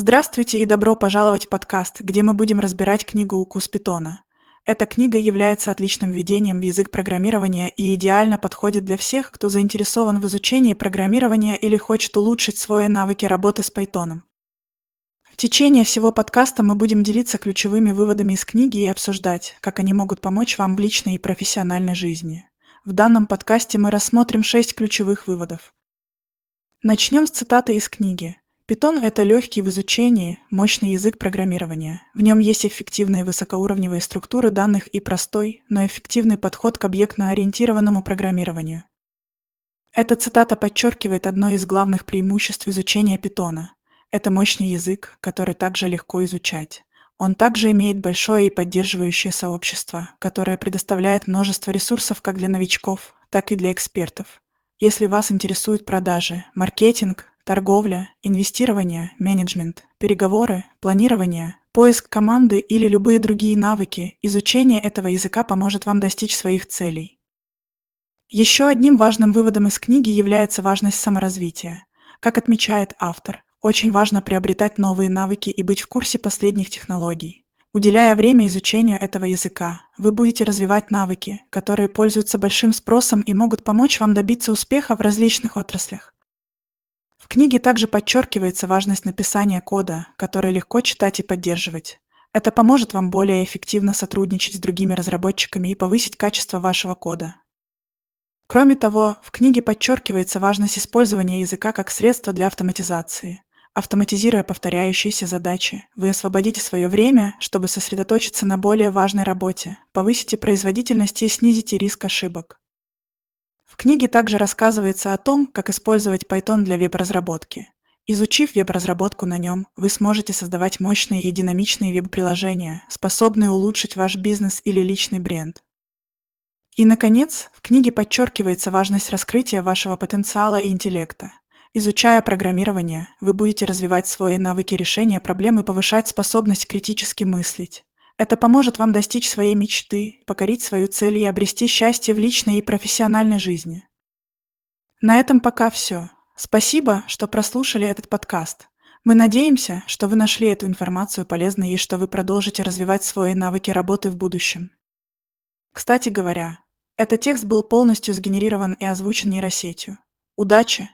Здравствуйте и добро пожаловать в подкаст, где мы будем разбирать книгу «Укус питона». Эта книга является отличным введением в язык программирования и идеально подходит для всех, кто заинтересован в изучении программирования или хочет улучшить свои навыки работы с Python. В течение всего подкаста мы будем делиться ключевыми выводами из книги и обсуждать, как они могут помочь вам в личной и профессиональной жизни. В данном подкасте мы рассмотрим шесть ключевых выводов. Начнем с цитаты из книги. Python — это легкий в изучении, мощный язык программирования. В нем есть эффективные высокоуровневые структуры данных и простой, но эффективный подход к объектно-ориентированному программированию. Эта цитата подчеркивает одно из главных преимуществ изучения Python. Это мощный язык, который также легко изучать. Он также имеет большое и поддерживающее сообщество, которое предоставляет множество ресурсов как для новичков, так и для экспертов. Если вас интересуют продажи, маркетинг, торговля, инвестирование, менеджмент, переговоры, планирование, поиск команды или любые другие навыки, изучение этого языка поможет вам достичь своих целей. Еще одним важным выводом из книги является важность саморазвития. Как отмечает автор, очень важно приобретать новые навыки и быть в курсе последних технологий. Уделяя время изучению этого языка, вы будете развивать навыки, которые пользуются большим спросом и могут помочь вам добиться успеха в различных отраслях. Книге также подчеркивается важность написания кода, который легко читать и поддерживать. Это поможет вам более эффективно сотрудничать с другими разработчиками и повысить качество вашего кода. Кроме того, в книге подчеркивается важность использования языка как средства для автоматизации. Автоматизируя повторяющиеся задачи, вы освободите свое время, чтобы сосредоточиться на более важной работе, повысите производительность и снизите риск ошибок книге также рассказывается о том, как использовать Python для веб-разработки. Изучив веб-разработку на нем, вы сможете создавать мощные и динамичные веб-приложения, способные улучшить ваш бизнес или личный бренд. И, наконец, в книге подчеркивается важность раскрытия вашего потенциала и интеллекта. Изучая программирование, вы будете развивать свои навыки решения проблем и повышать способность критически мыслить. Это поможет вам достичь своей мечты, покорить свою цель и обрести счастье в личной и профессиональной жизни. На этом пока все. Спасибо, что прослушали этот подкаст. Мы надеемся, что вы нашли эту информацию полезной и что вы продолжите развивать свои навыки работы в будущем. Кстати говоря, этот текст был полностью сгенерирован и озвучен нейросетью. Удачи!